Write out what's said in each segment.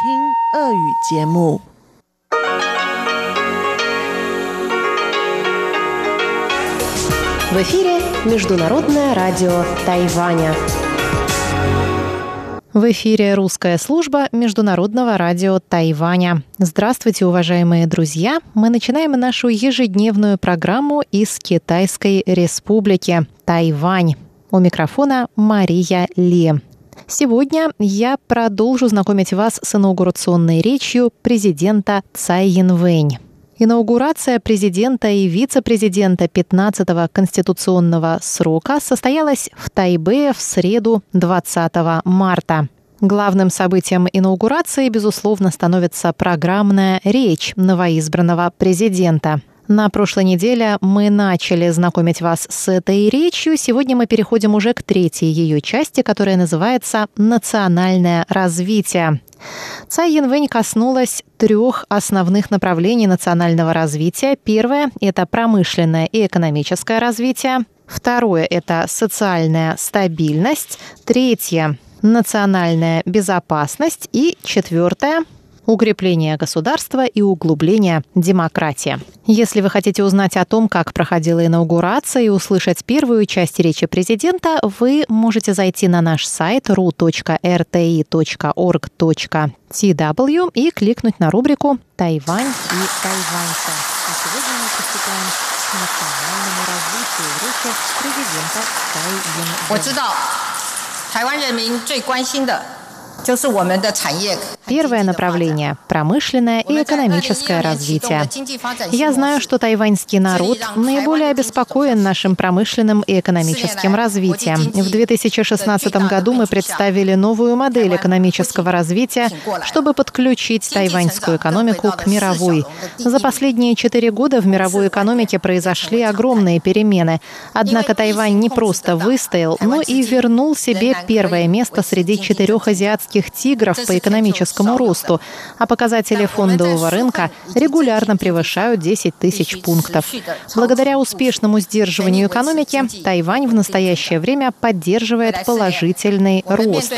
В эфире Международное радио Тайваня. В эфире русская служба Международного радио Тайваня. Здравствуйте, уважаемые друзья! Мы начинаем нашу ежедневную программу из Китайской Республики Тайвань. У микрофона Мария Ли. Сегодня я продолжу знакомить вас с инаугурационной речью президента Цай Янвэнь. Инаугурация президента и вице-президента 15-го конституционного срока состоялась в Тайбе в среду 20 марта. Главным событием инаугурации, безусловно, становится программная речь новоизбранного президента. На прошлой неделе мы начали знакомить вас с этой речью. Сегодня мы переходим уже к третьей ее части, которая называется «Национальное развитие». Цай Янвэнь коснулась трех основных направлений национального развития. Первое – это промышленное и экономическое развитие. Второе – это социальная стабильность. Третье – национальная безопасность. И четвертое укрепление государства и углубление демократии. Если вы хотите узнать о том, как проходила инаугурация и услышать первую часть речи президента, вы можете зайти на наш сайт ru.rti.org.tw и кликнуть на рубрику «Тайвань и тайваньцы». А сегодня мы приступаем к национальному развитию речи президента Цай Янвэнь. 我知道，台湾人民最关心的就是我们的产业。 Первое направление – промышленное и экономическое развитие. Я знаю, что тайваньский народ наиболее обеспокоен нашим промышленным и экономическим развитием. В 2016 году мы представили новую модель экономического развития, чтобы подключить тайваньскую экономику к мировой. За последние четыре года в мировой экономике произошли огромные перемены. Однако Тайвань не просто выстоял, но и вернул себе первое место среди четырех азиатских тигров по экономическому росту, а показатели фондового рынка регулярно превышают 10 тысяч пунктов. Благодаря успешному сдерживанию экономики Тайвань в настоящее время поддерживает положительный рост.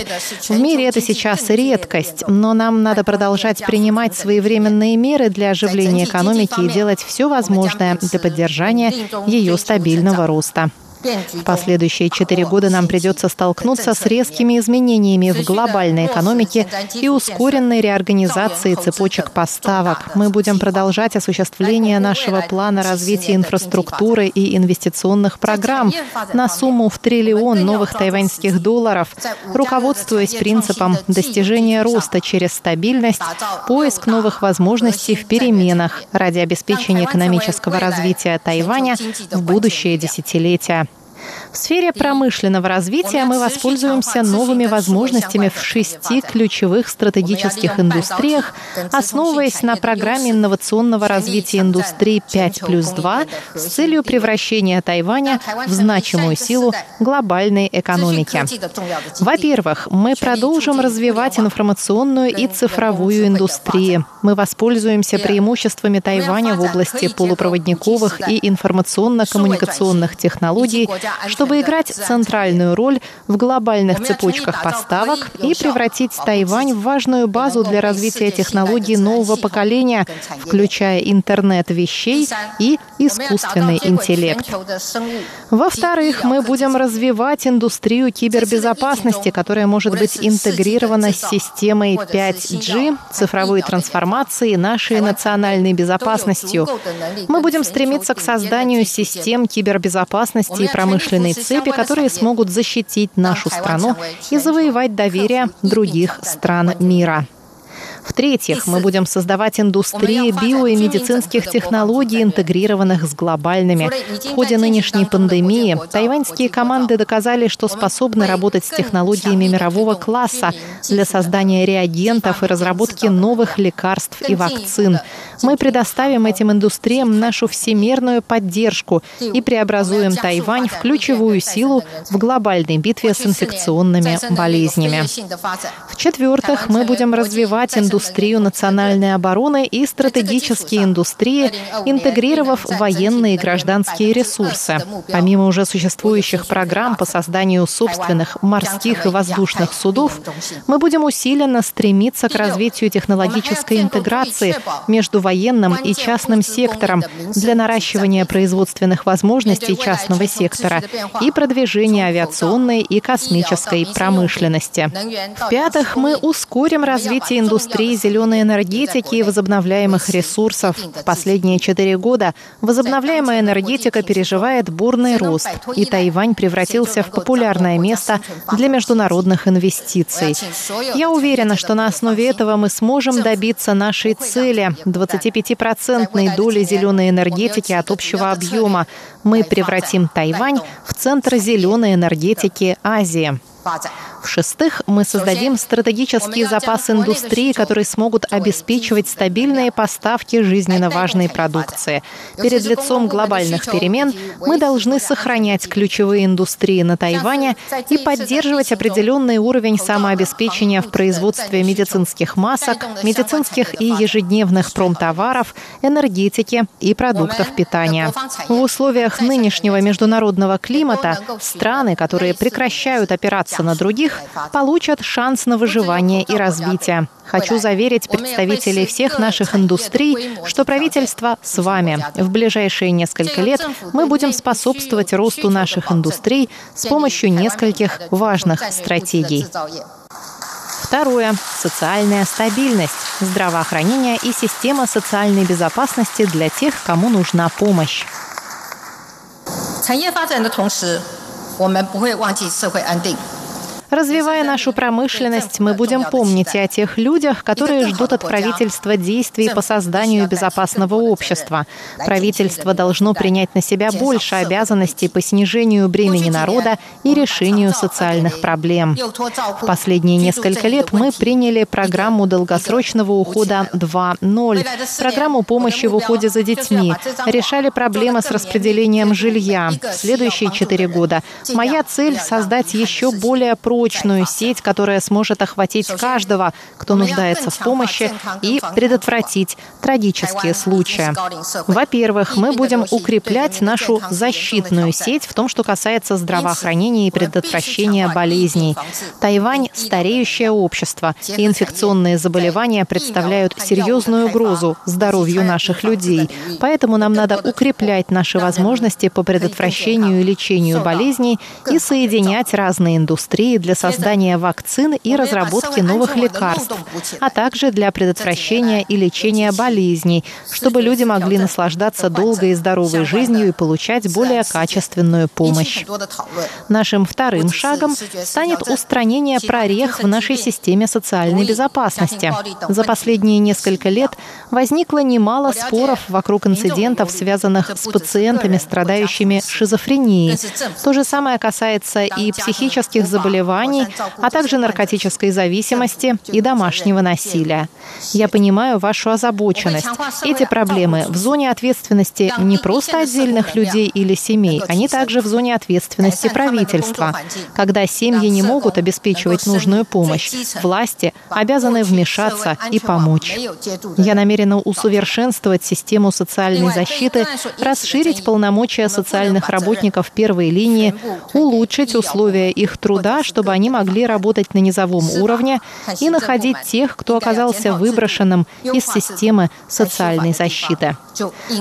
В мире это сейчас редкость, но нам надо продолжать принимать своевременные меры для оживления экономики и делать все возможное для поддержания ее стабильного роста. В последующие четыре года нам придется столкнуться с резкими изменениями в глобальной экономике и ускоренной реорганизацией цепочек поставок. Мы будем продолжать осуществление нашего плана развития инфраструктуры и инвестиционных программ на сумму в триллион новых тайваньских долларов, руководствуясь принципом достижения роста через стабильность, поиск новых возможностей в переменах ради обеспечения экономического развития Тайваня в будущее десятилетия. В сфере промышленного развития мы воспользуемся новыми возможностями в шести ключевых стратегических индустриях, основываясь на программе инновационного развития индустрии 5 плюс 2 с целью превращения Тайваня в значимую силу глобальной экономики. Во-первых, мы продолжим развивать информационную и цифровую индустрии. Мы воспользуемся преимуществами Тайваня в области полупроводниковых и информационно-коммуникационных технологий, чтобы играть центральную роль в глобальных цепочках поставок и превратить Тайвань в важную базу для развития технологий нового поколения, включая интернет вещей и искусственный интеллект. Во-вторых, мы будем развивать индустрию кибербезопасности, которая может быть интегрирована с системой 5G, цифровой трансформацией, нашей национальной безопасностью. Мы будем стремиться к созданию систем кибербезопасности и промышленной цепи, которые смогут защитить нашу страну и завоевать доверие других стран мира. В-третьих, мы будем создавать индустрии био- и медицинских технологий, интегрированных с глобальными. В ходе нынешней пандемии тайваньские команды доказали, что способны работать с технологиями мирового класса для создания реагентов и разработки новых лекарств и вакцин. Мы предоставим этим индустриям нашу всемирную поддержку и преобразуем Тайвань в ключевую силу в глобальной битве с инфекционными болезнями. В-четвертых, мы будем развивать индустрию индустрию национальной обороны и стратегические индустрии, интегрировав военные и гражданские ресурсы. Помимо уже существующих программ по созданию собственных морских и воздушных судов, мы будем усиленно стремиться к развитию технологической интеграции между военным и частным сектором для наращивания производственных возможностей частного сектора и продвижения авиационной и космической промышленности. В-пятых, мы ускорим развитие индустрии зеленой энергетики и возобновляемых ресурсов. В последние четыре года возобновляемая энергетика переживает бурный рост, и Тайвань превратился в популярное место для международных инвестиций. Я уверена, что на основе этого мы сможем добиться нашей цели – 25% доли зеленой энергетики от общего объема. Мы превратим Тайвань в центр зеленой энергетики Азии. В-шестых, мы создадим стратегический запас индустрии, которые смогут обеспечивать стабильные поставки жизненно важной продукции. Перед лицом глобальных перемен мы должны сохранять ключевые индустрии на Тайване и поддерживать определенный уровень самообеспечения в производстве медицинских масок, медицинских и ежедневных промтоваров, энергетики и продуктов питания. В условиях нынешнего международного климата страны, которые прекращают опираться на других, них получат шанс на выживание и развитие. Хочу заверить представителей всех наших индустрий, что правительство с вами. В ближайшие несколько лет мы будем способствовать росту наших индустрий с помощью нескольких важных стратегий. Второе. Социальная стабильность, здравоохранение и система социальной безопасности для тех, кому нужна помощь. Развивая нашу промышленность, мы будем помнить и о тех людях, которые ждут от правительства действий по созданию безопасного общества. Правительство должно принять на себя больше обязанностей по снижению бремени народа и решению социальных проблем. В последние несколько лет мы приняли программу долгосрочного ухода 2.0, программу помощи в уходе за детьми, решали проблемы с распределением жилья. В следующие четыре года моя цель — создать еще более прочную прочную сеть, которая сможет охватить каждого, кто нуждается в помощи, и предотвратить трагические случаи. Во-первых, мы будем укреплять нашу защитную сеть в том, что касается здравоохранения и предотвращения болезней. Тайвань – стареющее общество, и инфекционные заболевания представляют серьезную угрозу здоровью наших людей. Поэтому нам надо укреплять наши возможности по предотвращению и лечению болезней и соединять разные индустрии для для создания вакцин и разработки новых лекарств, а также для предотвращения и лечения болезней, чтобы люди могли наслаждаться долгой и здоровой жизнью и получать более качественную помощь. Нашим вторым шагом станет устранение прорех в нашей системе социальной безопасности. За последние несколько лет возникло немало споров вокруг инцидентов, связанных с пациентами, страдающими шизофренией. То же самое касается и психических заболеваний, заболеваний, а также наркотической зависимости и домашнего насилия. Я понимаю вашу озабоченность. Эти проблемы в зоне ответственности не просто отдельных людей или семей, они также в зоне ответственности правительства. Когда семьи не могут обеспечивать нужную помощь, власти обязаны вмешаться и помочь. Я намерена усовершенствовать систему социальной защиты, расширить полномочия социальных работников первой линии, улучшить условия их труда, чтобы чтобы они могли работать на низовом уровне и находить тех, кто оказался выброшенным из системы социальной защиты.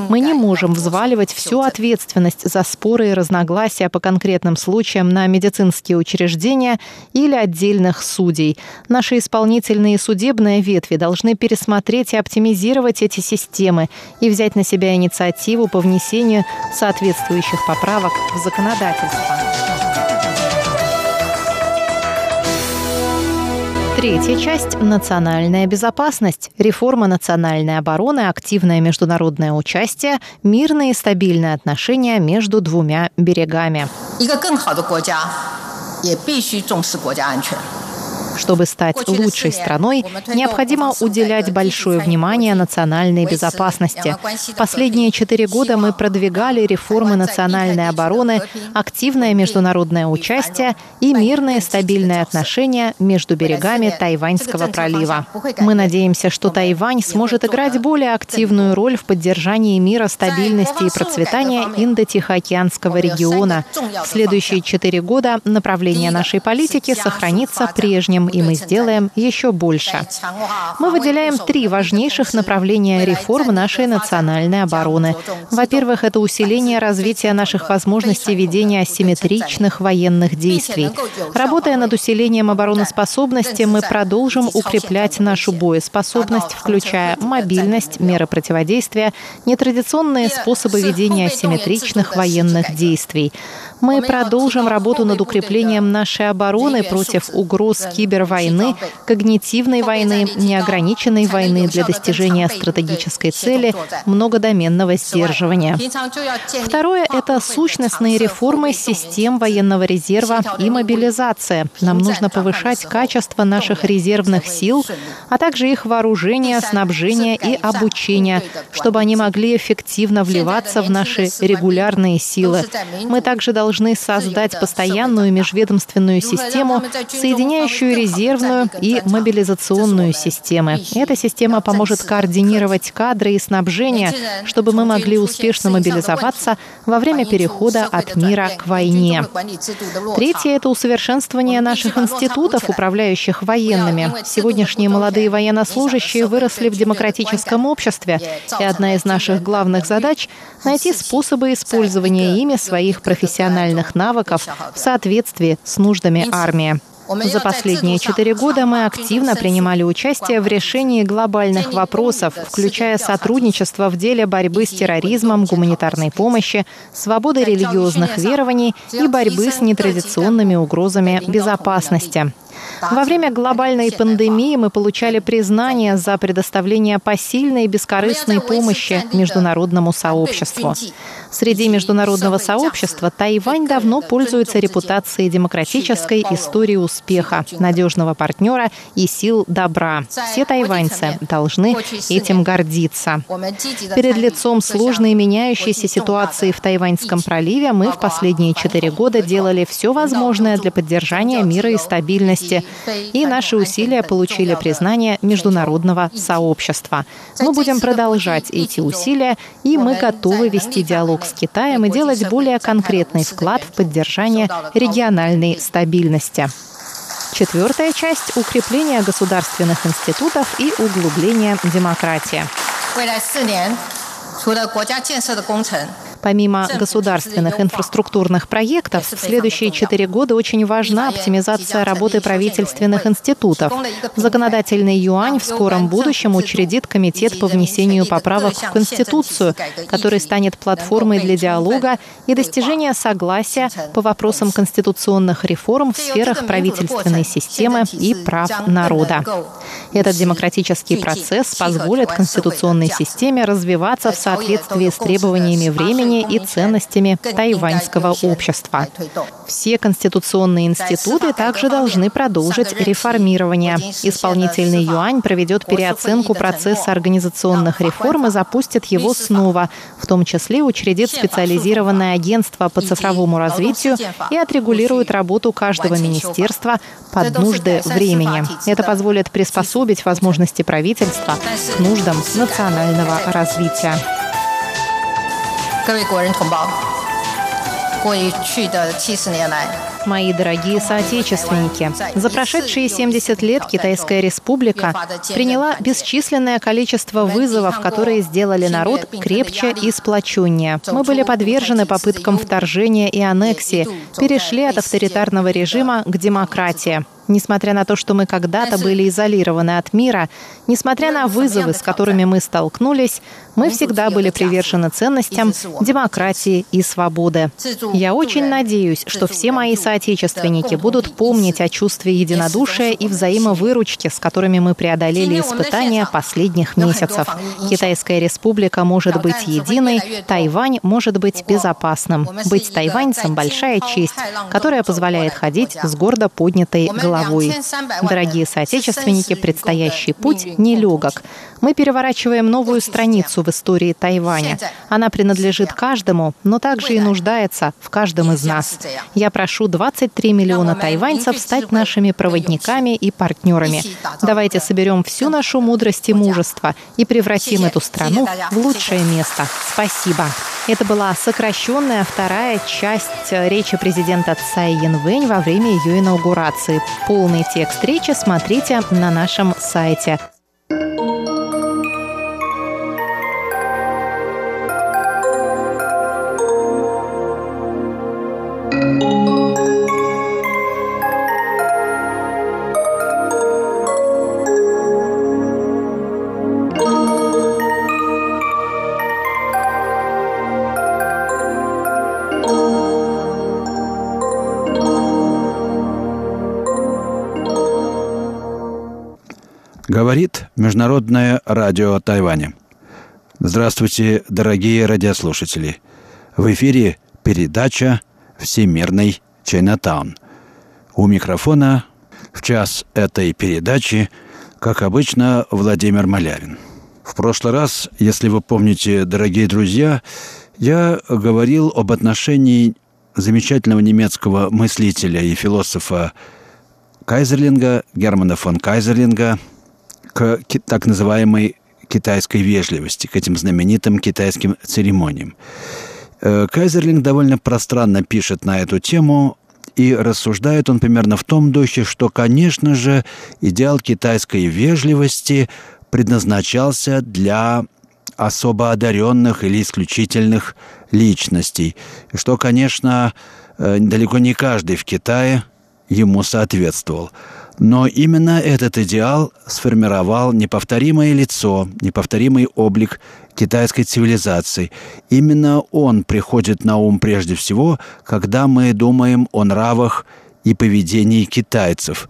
Мы не можем взваливать всю ответственность за споры и разногласия по конкретным случаям на медицинские учреждения или отдельных судей. Наши исполнительные и судебные ветви должны пересмотреть и оптимизировать эти системы и взять на себя инициативу по внесению соответствующих поправок в законодательство. Третья часть – национальная безопасность, реформа национальной обороны, активное международное участие, мирные и стабильные отношения между двумя берегами. Чтобы стать лучшей страной, необходимо уделять большое внимание национальной безопасности. В последние четыре года мы продвигали реформы национальной обороны, активное международное участие и мирные стабильные отношения между берегами Тайваньского пролива. Мы надеемся, что Тайвань. Сможет играть более активную роль в поддержании мира, стабильности и процветания Индо-Тихоокеанского региона. В следующие четыре года направление нашей политики сохранится прежним, и мы сделаем еще больше. Мы выделяем три важнейших направления реформ нашей национальной обороны. Во-первых, это усиление развития наших возможностей ведения асимметричных военных действий. Работая над усилением обороноспособности, мы продолжим укреплять нашу боеспособность, включая мобильность, меры противодействия, нетрадиционные способы ведения асимметричных военных действий. Мы продолжим работу над укреплением нашей обороны против угроз кибервойны, когнитивной войны, неограниченной войны для достижения стратегической цели многодоменного сдерживания. Второе – это сущностные реформы систем военного резерва и мобилизация. Нам нужно повышать качество наших резервных сил, а также их вооружения, снабжения и обучения, чтобы они могли эффективно вливаться в наши регулярные силы. Мы также должны должны создать постоянную межведомственную систему, соединяющую резервную и мобилизационную системы. Эта система поможет координировать кадры и снабжение, чтобы мы могли успешно мобилизоваться во время перехода от мира к войне. Третье – это усовершенствование наших институтов, управляющих военными. Сегодняшние молодые военнослужащие выросли в демократическом обществе, и одна из наших главных задач – найти способы использования ими своих профессиональных профессиональных навыков в соответствии с нуждами армии. За последние четыре года мы активно принимали участие в решении глобальных вопросов, включая сотрудничество в деле борьбы с терроризмом, гуманитарной помощи, свободой религиозных верований и борьбы с нетрадиционными угрозами безопасности. Во время глобальной пандемии мы получали признание за предоставление посильной и бескорыстной помощи международному сообществу. Среди международного сообщества Тайвань давно пользуется репутацией демократической истории успеха, надежного партнера и сил добра. Все тайваньцы должны этим гордиться. Перед лицом сложной меняющейся ситуации в Тайваньском проливе мы в последние четыре года делали все возможное для поддержания мира и стабильности, и наши усилия получили признание международного сообщества. Мы будем продолжать эти усилия, и мы готовы вести диалог с Китаем и делать более конкретный вклад в поддержание региональной стабильности. Четвертая часть – укрепление государственных институтов и углубление демократии. Помимо государственных инфраструктурных проектов, в следующие четыре года очень важна оптимизация работы правительственных институтов. Законодательный юань в скором будущем учредит комитет по внесению поправок в Конституцию, который станет платформой для диалога и достижения согласия по вопросам конституционных реформ в сферах правительственной системы и прав народа. Этот демократический процесс позволит конституционной системе развиваться в соответствии с требованиями времени понимания и ценностями тайваньского общества. Все конституционные институты также должны продолжить реформирование. Исполнительный юань проведет переоценку процесса организационных реформ и запустит его снова, в том числе учредит специализированное агентство по цифровому развитию и отрегулирует работу каждого министерства под нужды времени. Это позволит приспособить возможности правительства к нуждам национального развития. 各位国人同胞，过去的七十年来。Мои дорогие соотечественники, за прошедшие 70 лет Китайская республика приняла бесчисленное количество вызовов, которые сделали народ крепче и сплоченнее. Мы были подвержены попыткам вторжения и аннексии, перешли от авторитарного режима к демократии. Несмотря на то, что мы когда-то были изолированы от мира, несмотря на вызовы, с которыми мы столкнулись, мы всегда были привержены ценностям демократии и свободы. Я очень надеюсь, что все мои соотечественники будут помнить о чувстве единодушия и взаимовыручки, с которыми мы преодолели испытания последних месяцев. Китайская республика может быть единой, Тайвань может быть безопасным. Быть тайваньцем – большая честь, которая позволяет ходить с гордо поднятой головой головой. Дорогие соотечественники, предстоящий путь нелегок. Мы переворачиваем новую страницу в истории Тайваня. Она принадлежит каждому, но также и нуждается в каждом из нас. Я прошу 23 миллиона тайваньцев стать нашими проводниками и партнерами. Давайте соберем всю нашу мудрость и мужество и превратим эту страну в лучшее место. Спасибо. Это была сокращенная вторая часть речи президента Цай Янвэнь во время ее инаугурации. Полный текст речи смотрите на нашем сайте. Говорит Международное радио Тайваня. Здравствуйте, дорогие радиослушатели. В эфире передача «Всемирный Чайнатаун». У микрофона в час этой передачи, как обычно, Владимир Малявин. В прошлый раз, если вы помните, дорогие друзья, я говорил об отношении замечательного немецкого мыслителя и философа Кайзерлинга, Германа фон Кайзерлинга – к так называемой китайской вежливости, к этим знаменитым китайским церемониям. Э, Кайзерлинг довольно пространно пишет на эту тему, и рассуждает он примерно в том духе, что, конечно же, идеал китайской вежливости предназначался для особо одаренных или исключительных личностей, что, конечно, э, далеко не каждый в Китае ему соответствовал. Но именно этот идеал сформировал неповторимое лицо, неповторимый облик китайской цивилизации. Именно он приходит на ум прежде всего, когда мы думаем о нравах и поведении китайцев,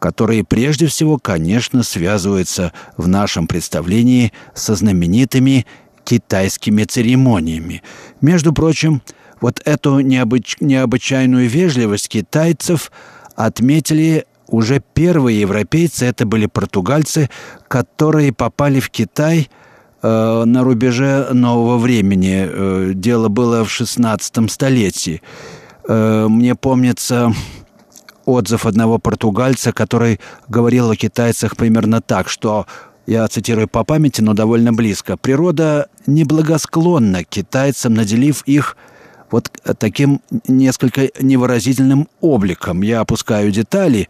которые прежде всего, конечно, связываются в нашем представлении со знаменитыми китайскими церемониями. Между прочим, вот эту необыч... необычайную вежливость китайцев отметили уже первые европейцы это были португальцы, которые попали в Китай э, на рубеже нового времени. Э, дело было в 16 столетии. Э, мне помнится отзыв одного португальца, который говорил о китайцах примерно так, что я цитирую по памяти, но довольно близко. «Природа неблагосклонна китайцам, наделив их вот таким несколько невыразительным обликом. Я опускаю детали,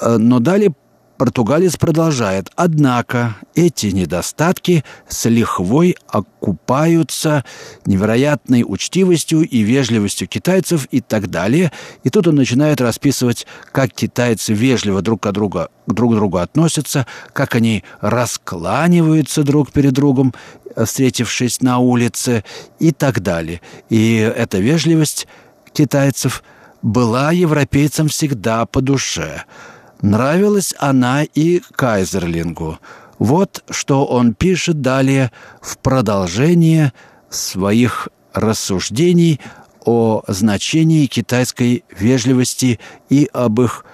э, но далее португалец продолжает. Однако эти недостатки с лихвой окупаются невероятной учтивостью и вежливостью китайцев и так далее. И тут он начинает расписывать, как китайцы вежливо друг к другу, друг к другу относятся, как они раскланиваются друг перед другом, встретившись на улице и так далее. И эта вежливость китайцев была европейцам всегда по душе – Нравилась она и Кайзерлингу. Вот что он пишет далее в продолжение своих рассуждений о значении китайской вежливости и об их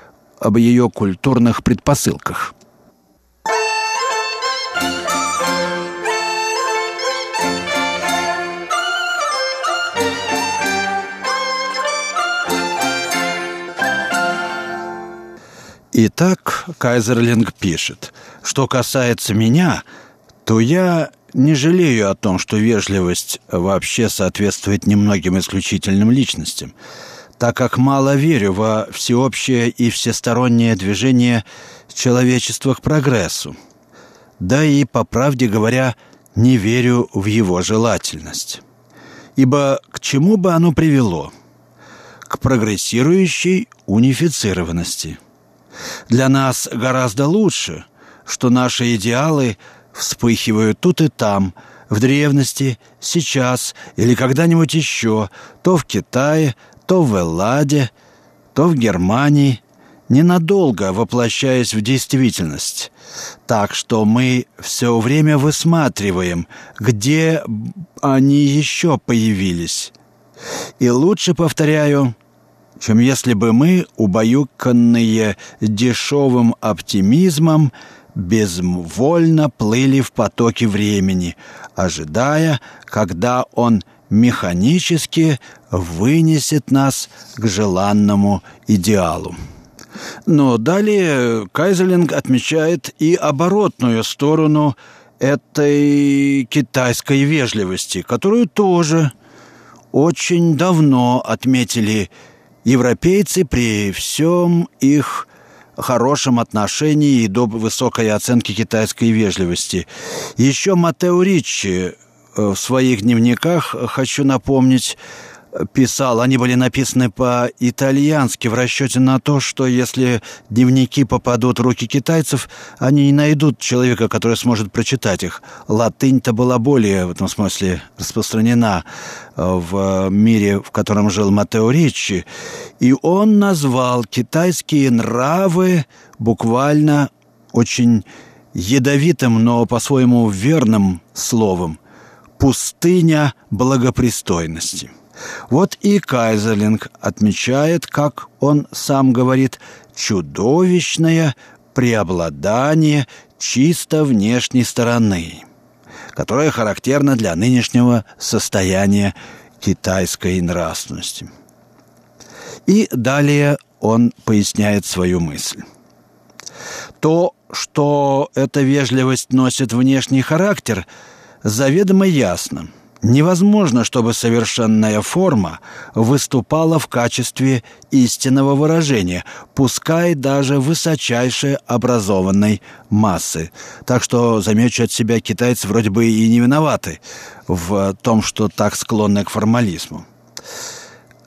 об ее культурных предпосылках. Итак, Кайзерлинг пишет, что касается меня, то я не жалею о том, что вежливость вообще соответствует немногим исключительным личностям, так как мало верю во всеобщее и всестороннее движение человечества к прогрессу. Да и, по правде говоря, не верю в его желательность. Ибо к чему бы оно привело? К прогрессирующей унифицированности – для нас гораздо лучше, что наши идеалы вспыхивают тут и там, в древности, сейчас или когда-нибудь еще, то в Китае, то в Элладе, то в Германии, ненадолго воплощаясь в действительность. Так что мы все время высматриваем, где они еще появились. И лучше, повторяю, чем если бы мы, убаюканные дешевым оптимизмом, безвольно плыли в потоке времени, ожидая, когда он механически вынесет нас к желанному идеалу. Но далее Кайзелинг отмечает и оборотную сторону этой китайской вежливости, которую тоже очень давно отметили европейцы при всем их хорошем отношении и до высокой оценки китайской вежливости. Еще Матео Риччи э, в своих дневниках, хочу напомнить, писал, они были написаны по-итальянски в расчете на то, что если дневники попадут в руки китайцев, они не найдут человека, который сможет прочитать их. Латынь-то была более, в этом смысле, распространена э, в мире, в котором жил Матео Риччи. И он назвал китайские нравы буквально очень ядовитым, но по-своему верным словом «пустыня благопристойности». Вот и Кайзерлинг отмечает, как он сам говорит, чудовищное преобладание чисто внешней стороны, которое характерно для нынешнего состояния китайской нравственности. И далее он поясняет свою мысль. То, что эта вежливость носит внешний характер, заведомо ясно – Невозможно, чтобы совершенная форма выступала в качестве истинного выражения, пускай даже высочайшей образованной массы. Так что, замечу от себя, китайцы вроде бы и не виноваты в том, что так склонны к формализму.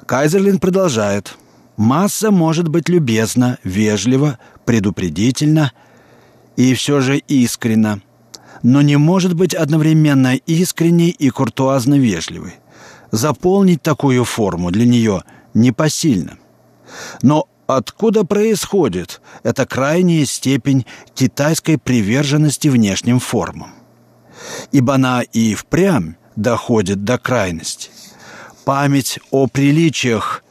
Кайзерлин продолжает. Масса может быть любезна, вежлива, предупредительна и все же искренна но не может быть одновременно искренней и куртуазно вежливой. Заполнить такую форму для нее непосильно. Но откуда происходит эта крайняя степень китайской приверженности внешним формам? Ибо она и впрямь доходит до крайности. Память о приличиях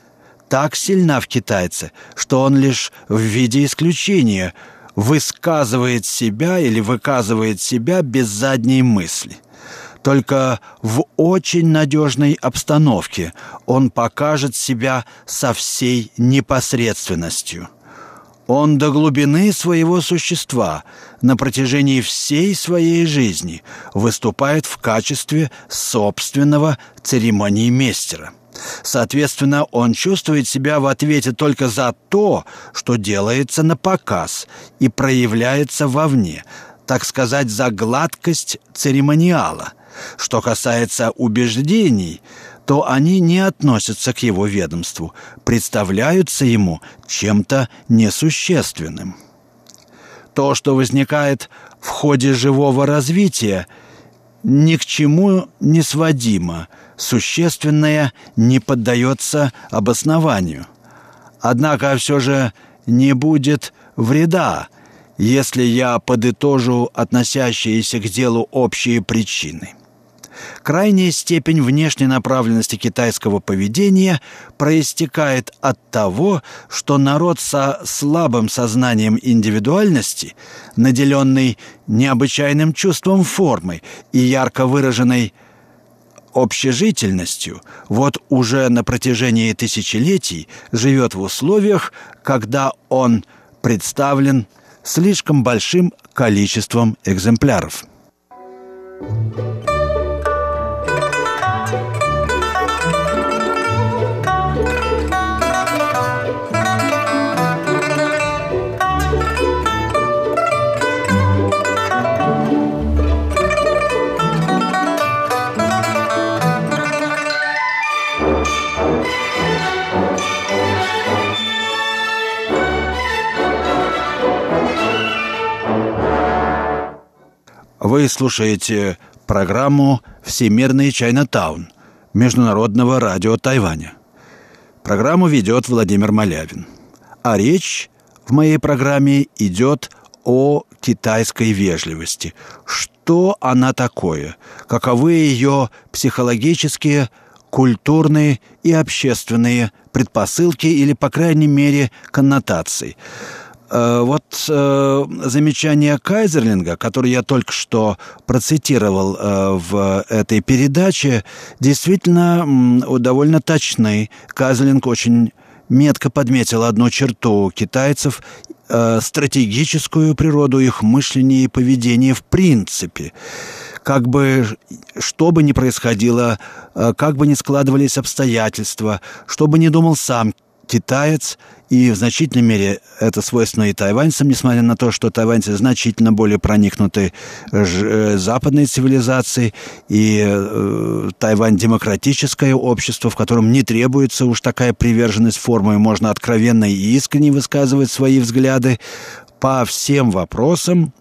так сильна в китайце, что он лишь в виде исключения – высказывает себя или выказывает себя без задней мысли. Только в очень надежной обстановке он покажет себя со всей непосредственностью. Он до глубины своего существа на протяжении всей своей жизни выступает в качестве собственного церемониймейстера – Соответственно, он чувствует себя в ответе только за то, что делается на показ и проявляется вовне, так сказать, за гладкость церемониала. Что касается убеждений, то они не относятся к его ведомству, представляются ему чем-то несущественным. То, что возникает в ходе живого развития, ни к чему не сводимо – существенное не поддается обоснованию. Однако все же не будет вреда, если я подытожу относящиеся к делу общие причины. Крайняя степень внешней направленности китайского поведения проистекает от того, что народ со слабым сознанием индивидуальности, наделенный необычайным чувством формы и ярко выраженной общежительностью, вот уже на протяжении тысячелетий живет в условиях, когда он представлен слишком большим количеством экземпляров. Thank you. Вы слушаете программу «Всемирный Чайнатаун» Международного радио Тайваня. Программу ведет Владимир Малявин. А речь в моей программе идет о китайской вежливости. Что она такое? Каковы ее психологические, культурные и общественные предпосылки или, по крайней мере, коннотации. Э, вот э, замечание Кайзерлинга, которое я только что процитировал э, в этой передаче, действительно довольно точны. Кайзерлинг очень метко подметил одну черту китайцев э, стратегическую природу их мышления и поведения в принципе. Как бы, что бы ни происходило, э, как бы ни складывались обстоятельства, что бы ни думал сам китаец, и в значительной мере это свойственно и тайваньцам, несмотря на то, что тайваньцы значительно более проникнуты э, западной цивилизацией, и э, Тайвань демократическое общество, в котором не требуется уж такая приверженность формы, можно откровенно и искренне высказывать свои взгляды по всем вопросам.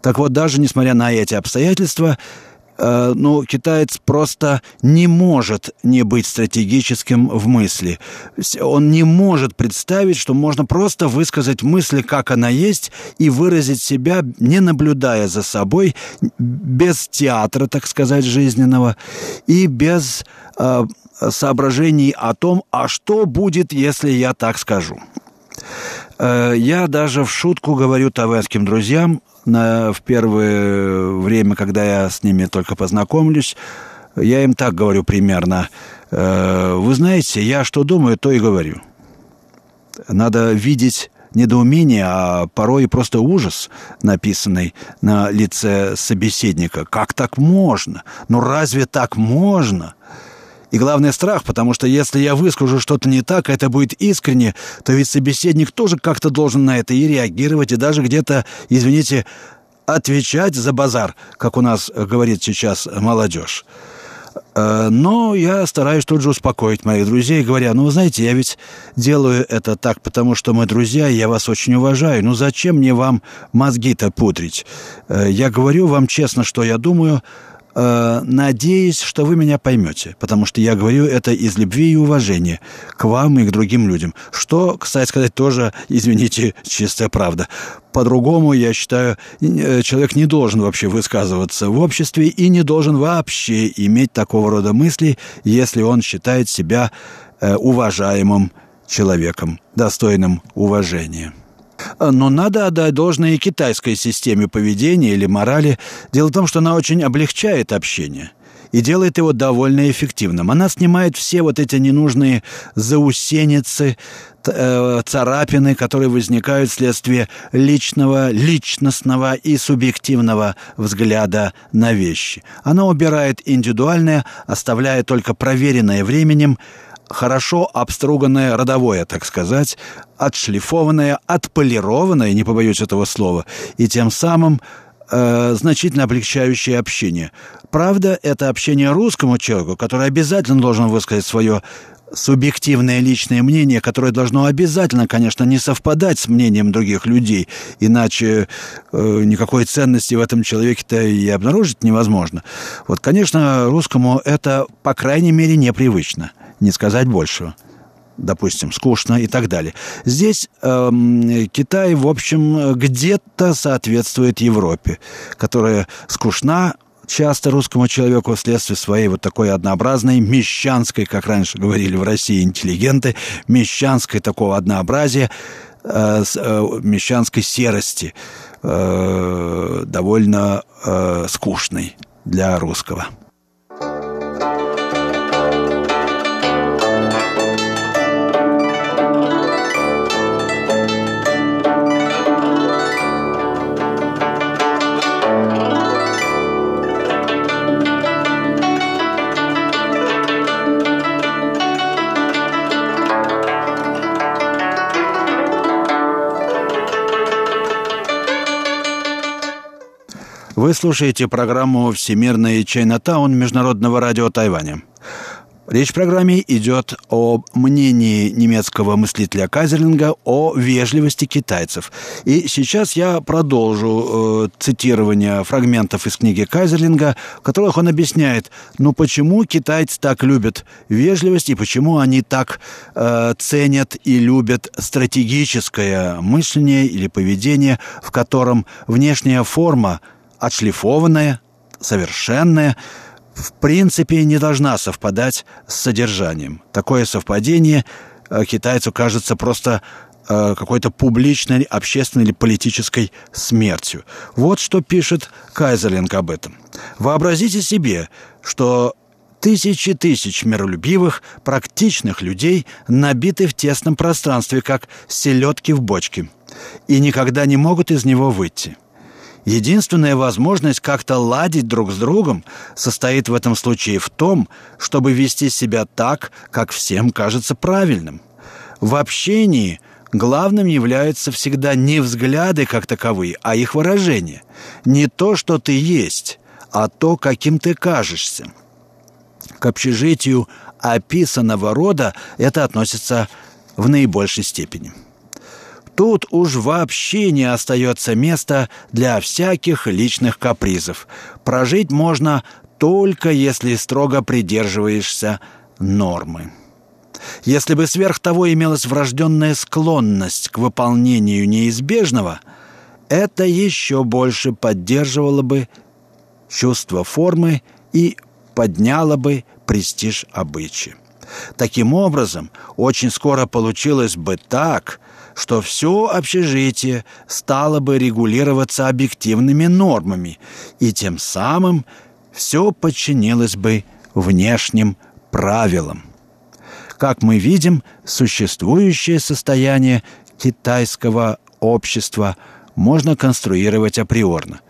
Так вот, даже несмотря на эти обстоятельства, Э, ну, китаец просто не может не быть стратегическим в мысли. Он не может представить, что можно просто высказать мысли, как она есть, и выразить себя, не наблюдая за собой, без театра, так сказать, жизненного, и без э, соображений о том, а что будет, если я так скажу. Э, я даже в шутку говорю тайваньским друзьям, на, в первое время, когда я с ними только познакомлюсь, я им так говорю примерно. «Э, вы знаете, я что думаю, то и говорю. Надо видеть недоумение, а порой просто ужас, написанный на лице собеседника. Как так можно? Ну разве так можно? И главное страх, потому что если я выскажу что-то не так, это будет искренне, то ведь собеседник тоже как-то должен на это и реагировать, и даже где-то, извините, отвечать за базар, как у нас говорит сейчас молодежь. Э, но я стараюсь тут же успокоить моих друзей, говоря, ну, вы знаете, я ведь делаю это так, потому что мы друзья, и я вас очень уважаю. Ну, зачем мне вам мозги-то пудрить? Э, я говорю вам честно, что я думаю, э, надеюсь, что вы меня поймете, потому что я говорю это из любви и уважения к вам и к другим людям. Что, кстати сказать, тоже, извините, чистая правда. По-другому, я считаю, э, человек не должен вообще высказываться в обществе и не должен вообще иметь такого рода мысли, если он считает себя э, уважаемым человеком, достойным уважения. Но надо отдать должное и китайской системе поведения или морали. Дело в том, что она очень облегчает общение и делает его довольно эффективным. Она снимает все вот эти ненужные заусеницы, э, царапины, которые возникают вследствие личного, личностного и субъективного взгляда на вещи. Она убирает индивидуальное, оставляя только проверенное временем хорошо обструганное родовое, так сказать, отшлифованное, отполированное, не побоюсь этого слова, и тем самым э, значительно облегчающее общение. Правда, это общение русскому человеку, который обязательно должен высказать свое субъективное личное мнение, которое должно обязательно, конечно, не совпадать с мнением других людей, иначе э, никакой ценности в этом человеке-то и обнаружить невозможно. Вот, конечно, русскому это, по крайней мере, непривычно не сказать большего допустим, скучно и так далее. Здесь э, Китай, в общем, где-то соответствует Европе, которая скучна часто русскому человеку вследствие своей вот такой однообразной, мещанской, как раньше говорили в России интеллигенты, мещанской такого однообразия, э, э, мещанской серости, э, довольно э, скучной для русского. Вы слушаете программу «Всемирный Чайнатаун» Международного радио Тайваня. Речь в программе идет о мнении немецкого мыслителя Кайзерлинга о вежливости китайцев. И сейчас я продолжу э, цитирование фрагментов из книги Кайзерлинга, в которых он объясняет, ну почему китайцы так любят вежливость и почему они так э, ценят и любят стратегическое мышление или поведение, в котором внешняя форма – отшлифованная, совершенная, в принципе не должна совпадать с содержанием. Такое совпадение э, китайцу кажется просто э, какой-то публичной, общественной или политической смертью. Вот что пишет Кайзерлинг об этом. Вообразите себе, что тысячи тысяч миролюбивых, практичных людей набиты в тесном пространстве, как селедки в бочке, и никогда не могут из него выйти – Единственная возможность как-то ладить друг с другом состоит в этом случае в том, чтобы вести себя так, как всем кажется правильным. В общении главным являются всегда не взгляды как таковые, а их выражение. Не то, что ты есть, а то, каким ты кажешься. К общежитию описанного рода это относится в наибольшей степени. Тут уж вообще не остается места для всяких личных капризов. Прожить можно только если строго придерживаешься нормы. Если бы сверх того имелась врожденная склонность к выполнению неизбежного, это еще больше поддерживало бы чувство формы и подняло бы престиж обычая. Таким образом, очень скоро получилось бы так, что все общежитие стало бы регулироваться объективными нормами, и тем самым все подчинилось бы внешним правилам. Как мы видим, существующее состояние китайского общества можно конструировать априорно –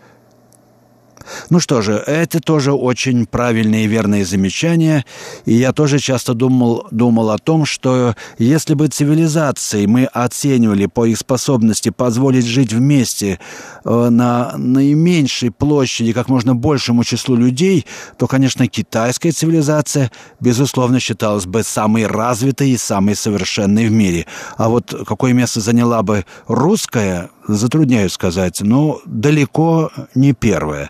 ну что же, это тоже очень правильные и верные замечания. И я тоже часто думал, думал о том, что если бы цивилизации мы оценивали по их способности позволить жить вместе э, на наименьшей площади как можно большему числу людей, то, конечно, китайская цивилизация, безусловно, считалась бы самой развитой и самой совершенной в мире. А вот какое место заняла бы русская, затрудняюсь сказать, но далеко не первое.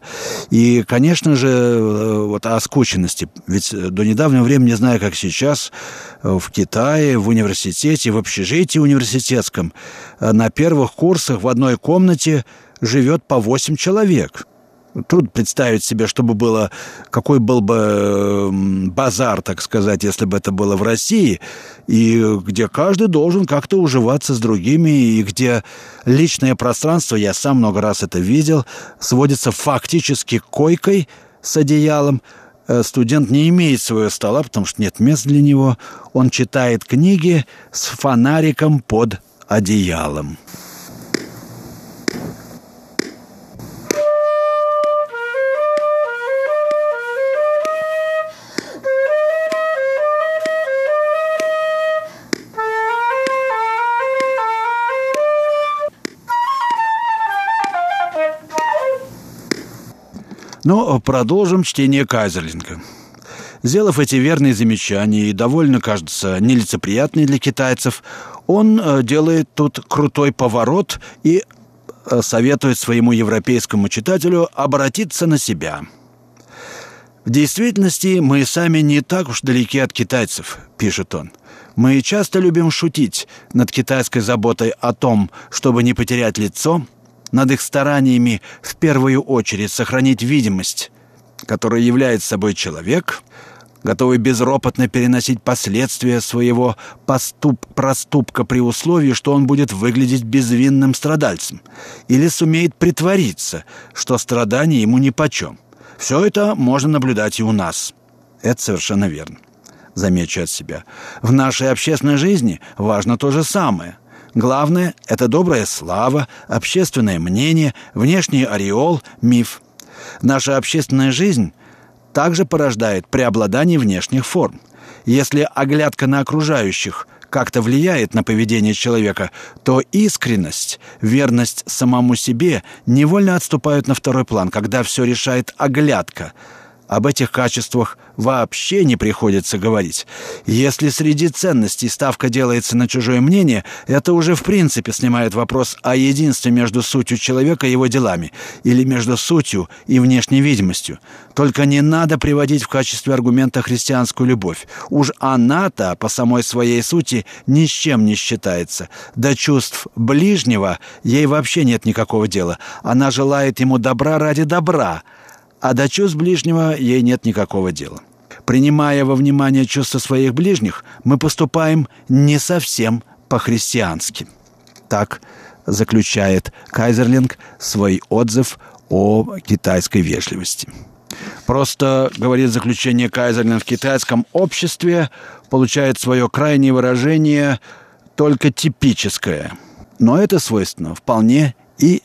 И, конечно же, э, вот о скученности. Ведь до недавнего времени, не знаю, как сейчас, э, в Китае, в университете, в общежитии университетском, э, на первых курсах в одной комнате живет по 8 человек – Трудно представить себе, чтобы было, какой был бы базар, так сказать, если бы это было в России, и где каждый должен как-то уживаться с другими, и где личное пространство, я сам много раз это видел, сводится фактически койкой с одеялом, э, студент не имеет своего стола, потому что нет мест для него. Он читает книги с фонариком под одеялом. Но продолжим чтение Кайзерлинга. Сделав эти верные замечания и довольно, кажется, нелицеприятные для китайцев, он э, делает тут крутой поворот и э, советует своему европейскому читателю обратиться на себя. «В действительности мы сами не так уж далеки от китайцев», — пишет он. «Мы часто любим шутить над китайской заботой о том, чтобы не потерять лицо, над их стараниями в первую очередь сохранить видимость, которая является собой человек, готовый безропотно переносить последствия своего поступ проступка при условии, что он будет выглядеть безвинным страдальцем, или сумеет притвориться, что страдание ему нипочем. Все это можно наблюдать и у нас. Это совершенно верно. Замечу от себя. В нашей общественной жизни важно то же самое. Главное — это добрая слава, общественное мнение, внешний ореол, миф. Наша общественная жизнь также порождает преобладание внешних форм. Если оглядка на окружающих как-то влияет на поведение человека, то искренность, верность самому себе невольно отступают на второй план, когда все решает оглядка — об этих качествах вообще не приходится говорить. Если среди ценностей ставка делается на чужое мнение, это уже в принципе снимает вопрос о единстве между сутью человека и его делами, или между сутью и внешней видимостью. Только не надо приводить в качестве аргумента христианскую любовь. Уж она-то по самой своей сути ни с чем не считается. До чувств ближнего ей вообще нет никакого дела. Она желает ему добра ради добра, а до чувств ближнего ей нет никакого дела. Принимая во внимание чувства своих ближних, мы поступаем не совсем по-христиански. Так заключает Кайзерлинг свой отзыв о китайской вежливости. Просто, говорит заключение Кайзерлинг, в китайском обществе получает свое крайнее выражение только типическое. Но это свойственно вполне и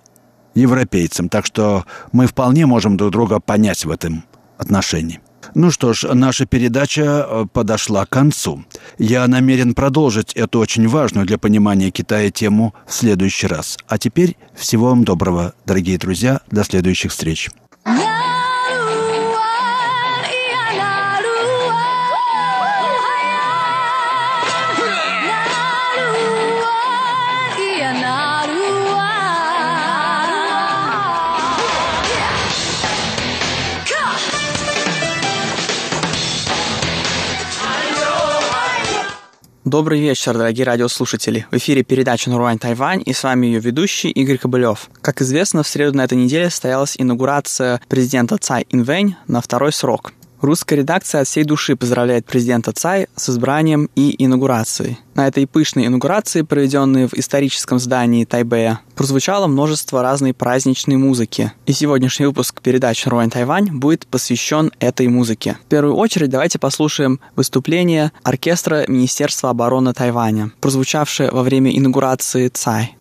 европейцам. Так что мы вполне можем друг друга понять в этом отношении. Ну что ж, наша передача э, подошла к концу. Я намерен продолжить эту очень важную для понимания Китая тему в следующий раз. А теперь всего вам доброго, дорогие друзья. До следующих встреч. Добрый вечер, дорогие радиослушатели. В эфире передача «Нурвань Тайвань» и с вами ее ведущий Игорь Кобылев. Как известно, в среду на этой неделе состоялась инаугурация президента Цай Инвэнь на второй срок. Русская редакция от всей души поздравляет президента Цай с избранием и инаугурацией. На этой пышной инаугурации, проведенной в историческом здании Тайбэя, прозвучало множество разной праздничной музыки. И сегодняшний выпуск передачи «Руань Тайвань» будет посвящен этой музыке. В первую очередь давайте послушаем выступление оркестра Министерства обороны Тайваня, прозвучавшее во время инаугурации Цай.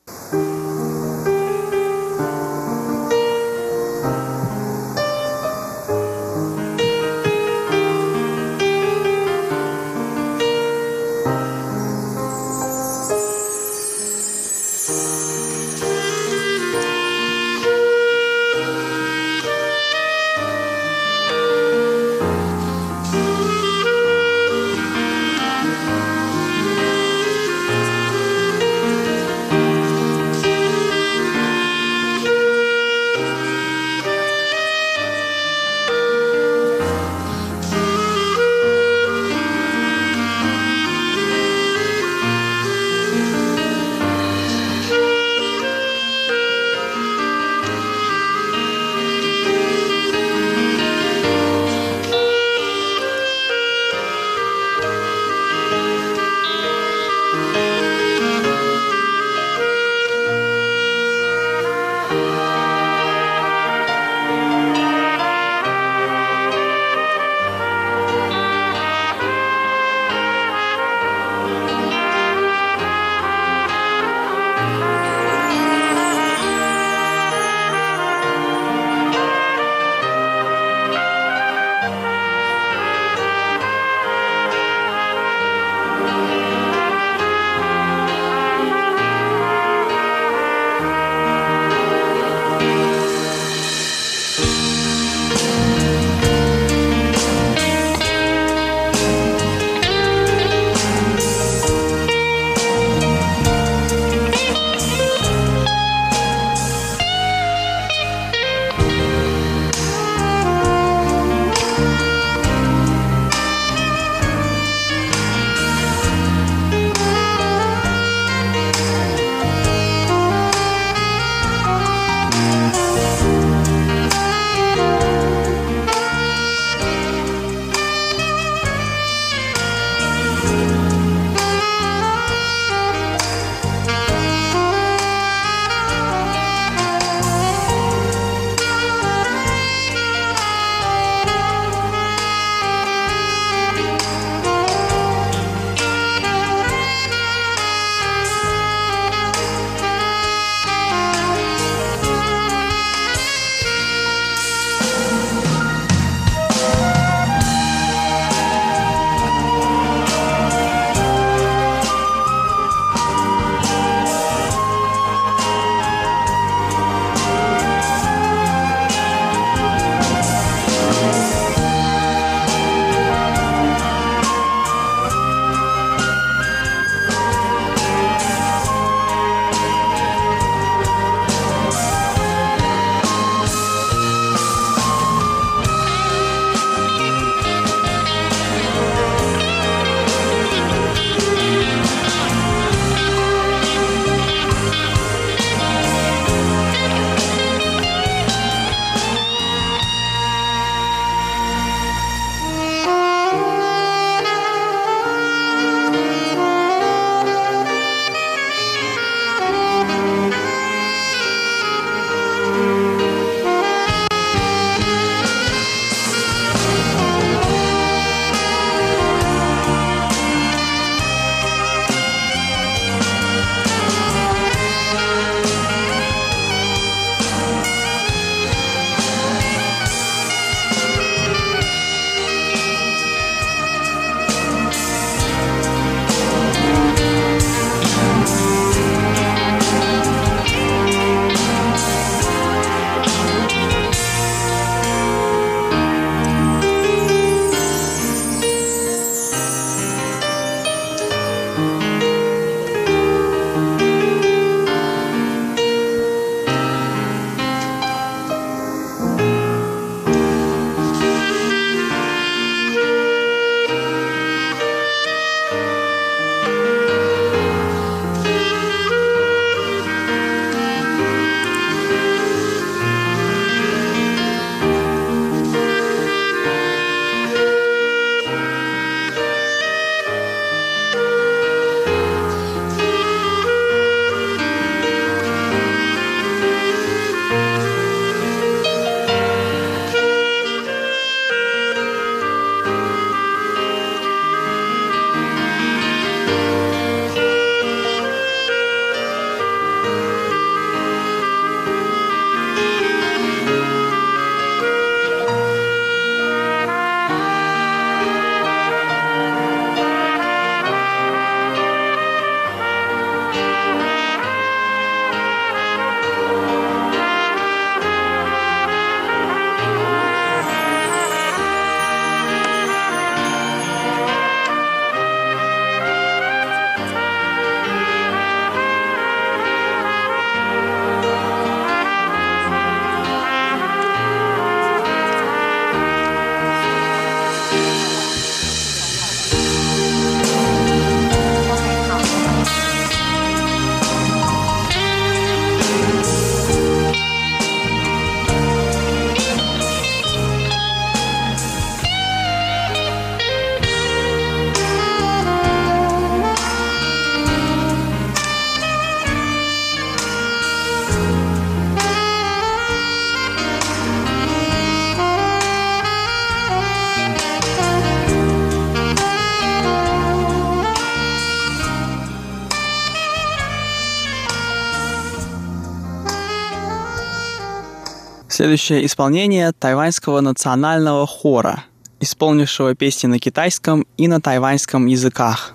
Следующее исполнение тайваньского национального хора, исполнившего песни на китайском и на тайваньском языках.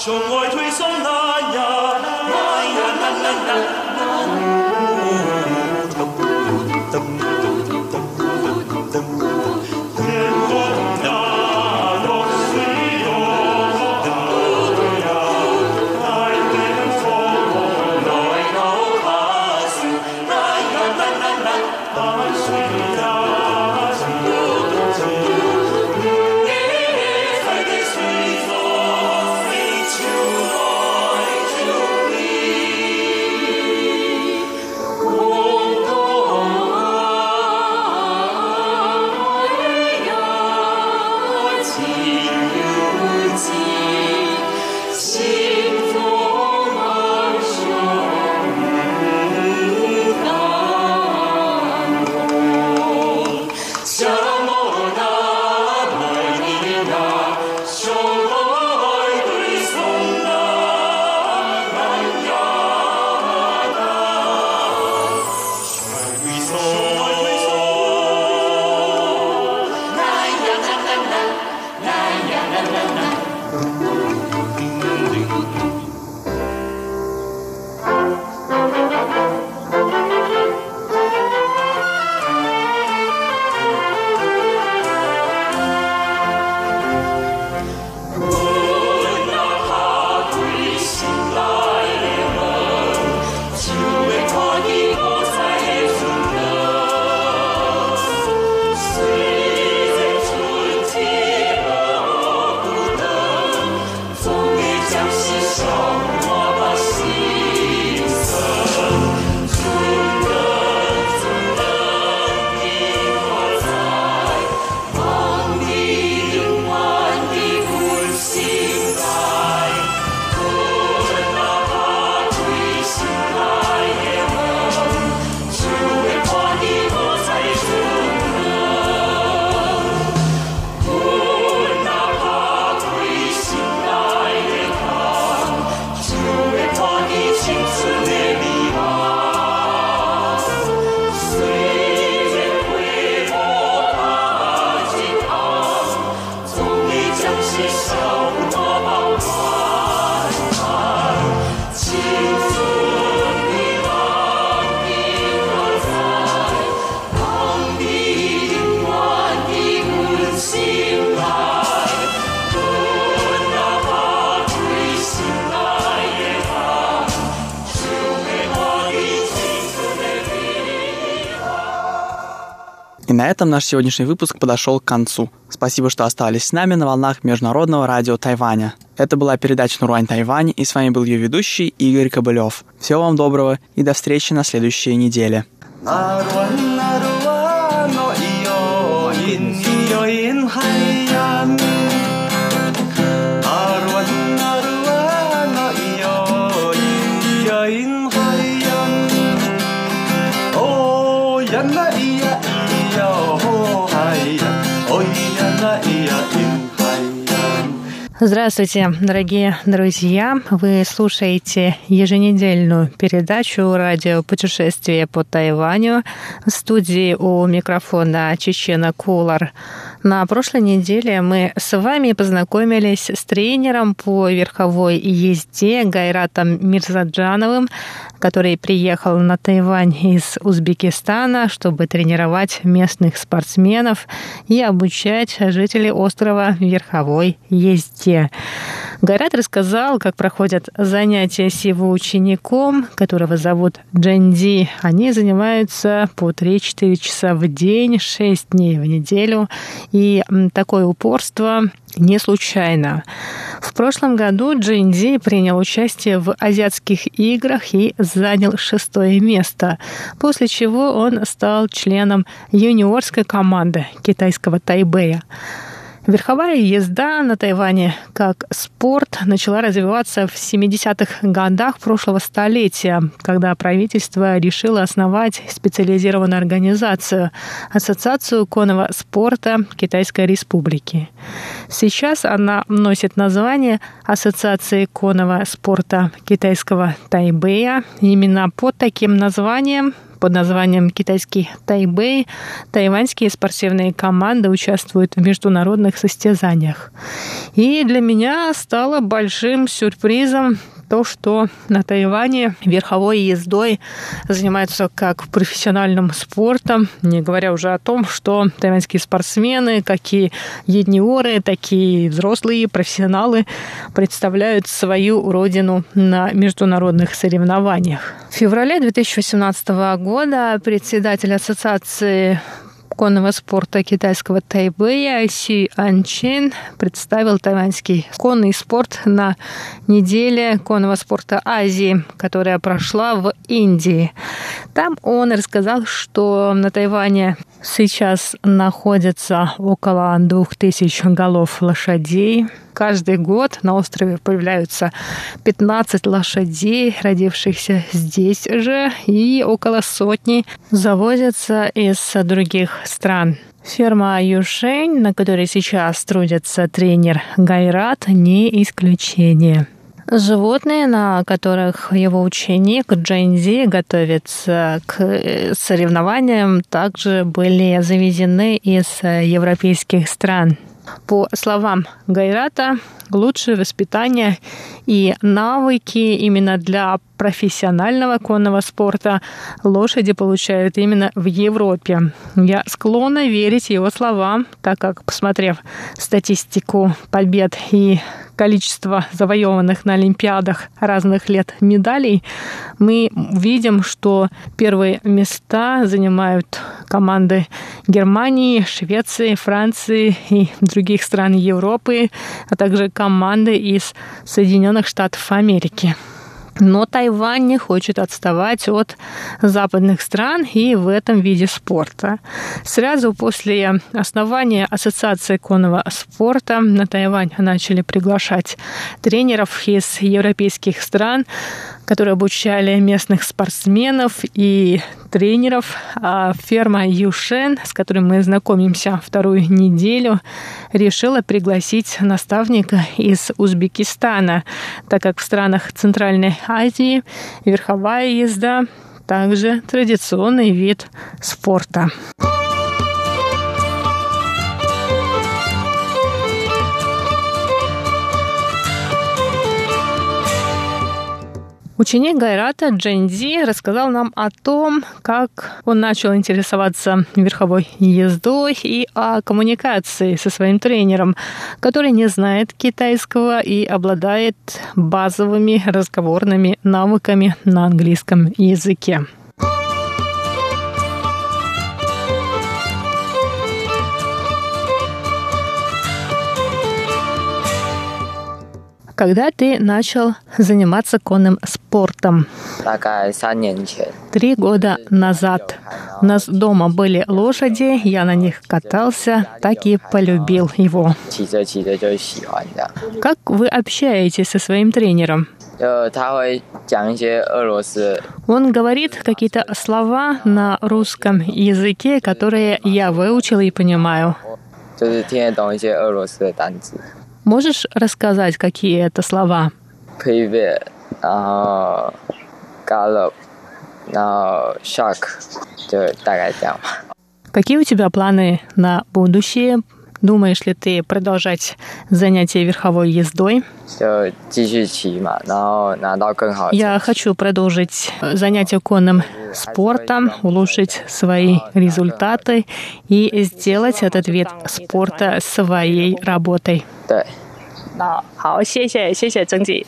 向外推送，那呀那呀那那那那。Этом наш сегодняшний выпуск подошел к концу. Спасибо, что остались с нами на волнах Международного радио Тайваня. Это была передача «Нуруань Тайвань», и с вами был ее ведущий Игорь Кобылев. Всего вам доброго и до встречи на следующей неделе. Здравствуйте, дорогие друзья! Вы слушаете еженедельную передачу «Радио путешествие по Тайваню» в студии у микрофона Чечена Кулар. На прошлой неделе мы с вами познакомились с тренером по верховой езде Гайратом Мирзаджановым, который приехал на Тайвань из Узбекистана, чтобы тренировать местных спортсменов и обучать жителей острова верховой езде. Гайрат рассказал, как проходят занятия с его учеником, которого зовут Джанди. Они занимаются по 3-4 часа в день, 6 дней в неделю. И такое упорство не случайно. В прошлом году Джинди принял участие в азиатских играх и занял шестое место, после чего он стал членом юниорской команды китайского Тайбэя. Верховая езда на Тайване как спорт начала развиваться в 70-х годах прошлого столетия, когда правительство решило основать специализированную организацию – Ассоциацию конного спорта Китайской Республики. Сейчас она носит название Ассоциации конного спорта Китайского Тайбэя. Именно под таким названием под названием «Китайский Тайбэй» тайваньские спортивные команды участвуют в международных состязаниях. И для меня стало большим сюрпризом то, что на Тайване верховой ездой занимаются как профессиональным спортом, не говоря уже о том, что тайваньские спортсмены, какие юниоры, такие взрослые профессионалы представляют свою родину на международных соревнованиях. В феврале 2018 года председатель Ассоциации конного спорта китайского Тайбэя Си Анчин представил тайваньский конный спорт на неделе конного спорта Азии, которая прошла в Индии. Там он рассказал, что на Тайване сейчас находится около двух тысяч голов лошадей, Каждый год на острове появляются 15 лошадей, родившихся здесь же, и около сотни завозятся из других стран. Ферма Юшень, на которой сейчас трудится тренер Гайрат, не исключение. Животные, на которых его ученик Джейнзи готовится к соревнованиям, также были завезены из европейских стран. По словам Гайрата, лучшее воспитание и навыки именно для профессионального конного спорта лошади получают именно в Европе. Я склонна верить его словам, так как, посмотрев статистику побед и количество завоеванных на Олимпиадах разных лет медалей, мы видим, что первые места занимают команды Германии, Швеции, Франции и других стран Европы, а также команды из Соединенных Штатов Америки. Но Тайвань не хочет отставать от западных стран и в этом виде спорта. Сразу после основания Ассоциации конного спорта на Тайвань начали приглашать тренеров из европейских стран, которые обучали местных спортсменов и тренеров. А ферма Юшен, с которой мы знакомимся вторую неделю, решила пригласить наставника из Узбекистана, так как в странах Центральной Азии верховая езда также традиционный вид спорта. Ученик Гайрата Дженди рассказал нам о том, как он начал интересоваться верховой ездой и о коммуникации со своим тренером, который не знает китайского и обладает базовыми разговорными навыками на английском языке. Когда ты начал заниматься конным спортом? Три года назад. У нас дома были лошади, я на них катался, так и полюбил его. Как вы общаетесь со своим тренером? Он говорит какие-то слова на русском языке, которые я выучила и понимаю. Можешь рассказать, какие это слова? Привет, галоп, шаг, Какие у тебя планы на будущее? Думаешь ли ты продолжать занятия верховой ездой? Я хочу продолжить занятия конным спортом, улучшить свои результаты и сделать этот вид спорта своей работой. 对。那好，谢谢谢谢曾姐。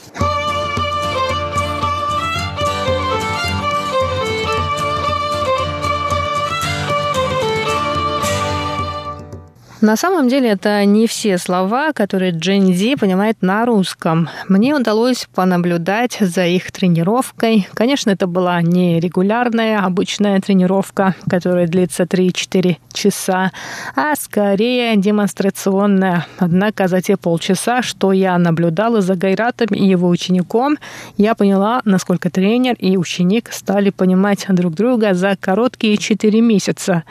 На самом деле это не все слова, которые Джен Ди понимает на русском. Мне удалось понаблюдать за их тренировкой. Конечно, это была не регулярная, обычная тренировка, которая длится 3-4 часа, а скорее демонстрационная. Однако за те полчаса, что я наблюдала за Гайратом и его учеником, я поняла, насколько тренер и ученик стали понимать друг друга за короткие 4 месяца.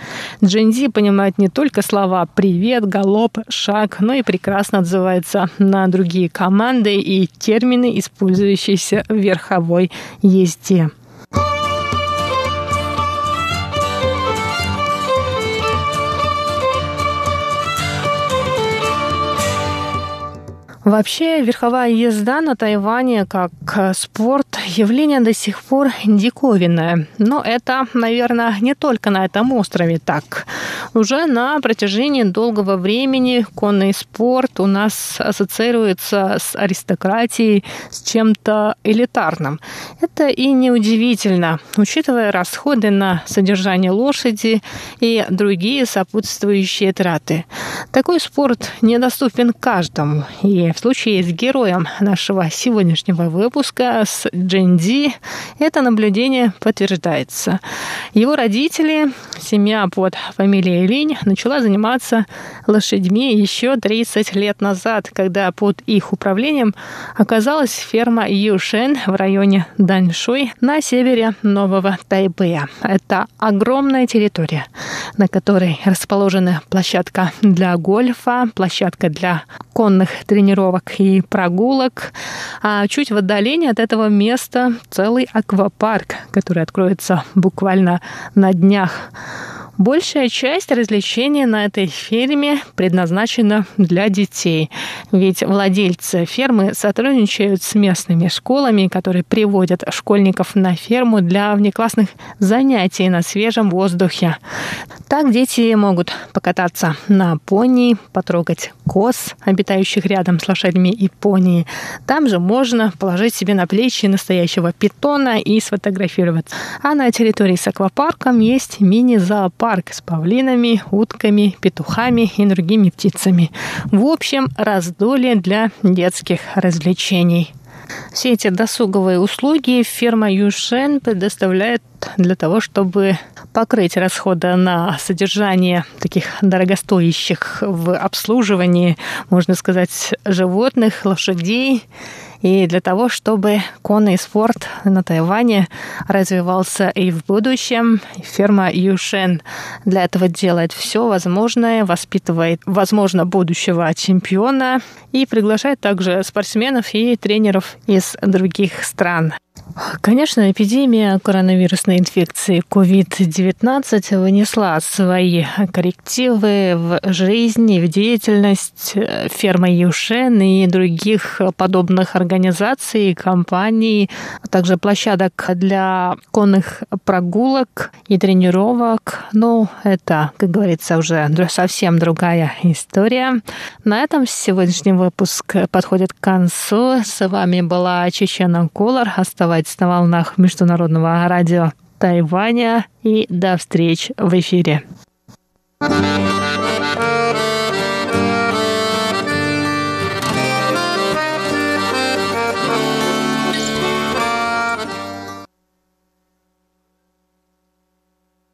Джен Ди понимает не только слова «привет», привет, галоп, шаг, но и прекрасно отзывается на другие команды и термины, использующиеся в верховой езде. Вообще, верховая езда на Тайване как э, спорт явление до сих пор диковинное. Но это, наверное, не только на этом острове так. Уже на протяжении долгого времени конный спорт у нас ассоциируется с аристократией, с чем-то элитарным. Это и неудивительно, учитывая расходы на содержание лошади и другие сопутствующие траты. Такой спорт недоступен каждому. И в случае с героем нашего сегодняшнего выпуска, с Дженди, это наблюдение подтверждается. Его родители, семья под фамилией Линь, начала заниматься лошадьми еще 30 лет назад, когда под их управлением оказалась ферма Юшен в районе Даньшуй на севере Нового Тайбэя. Это огромная территория, на которой расположена площадка для гольфа, площадка для конных тренировок тренировок и прогулок. А чуть в отдалении от этого места целый аквапарк, который откроется буквально на днях. Большая часть развлечений на этой ферме предназначена для детей, ведь владельцы фермы сотрудничают с местными школами, которые приводят школьников на ферму для внеклассных занятий на свежем воздухе. Так дети могут покататься на пони, потрогать коз, обитающих рядом с лошадьми и пони. Там же можно положить себе на плечи настоящего питона и сфотографироваться. А на территории с аквапарком есть мини-зоопарк парк с павлинами, утками, петухами и другими птицами. В общем, раздолье для детских развлечений. Все эти досуговые услуги фирма Юшен предоставляет для того, чтобы покрыть расходы на содержание таких дорогостоящих в обслуживании, можно сказать, животных, лошадей и для того, чтобы конный спорт на Тайване развивался и в будущем, фирма Юшен для этого делает все возможное, воспитывает, возможно, будущего чемпиона и приглашает также спортсменов и тренеров из других стран. Конечно, эпидемия коронавирусной инфекции COVID-19 внесла свои коррективы в жизнь и в деятельность фермы Юшен и других подобных организаций, компаний, а также площадок для конных прогулок и тренировок. Ну, это, как говорится, уже совсем другая история. На этом сегодняшний выпуск подходит к концу. С вами была Чечена Колор. Оставайтесь оставайтесь на волнах Международного радио Тайваня и до встреч в эфире. thank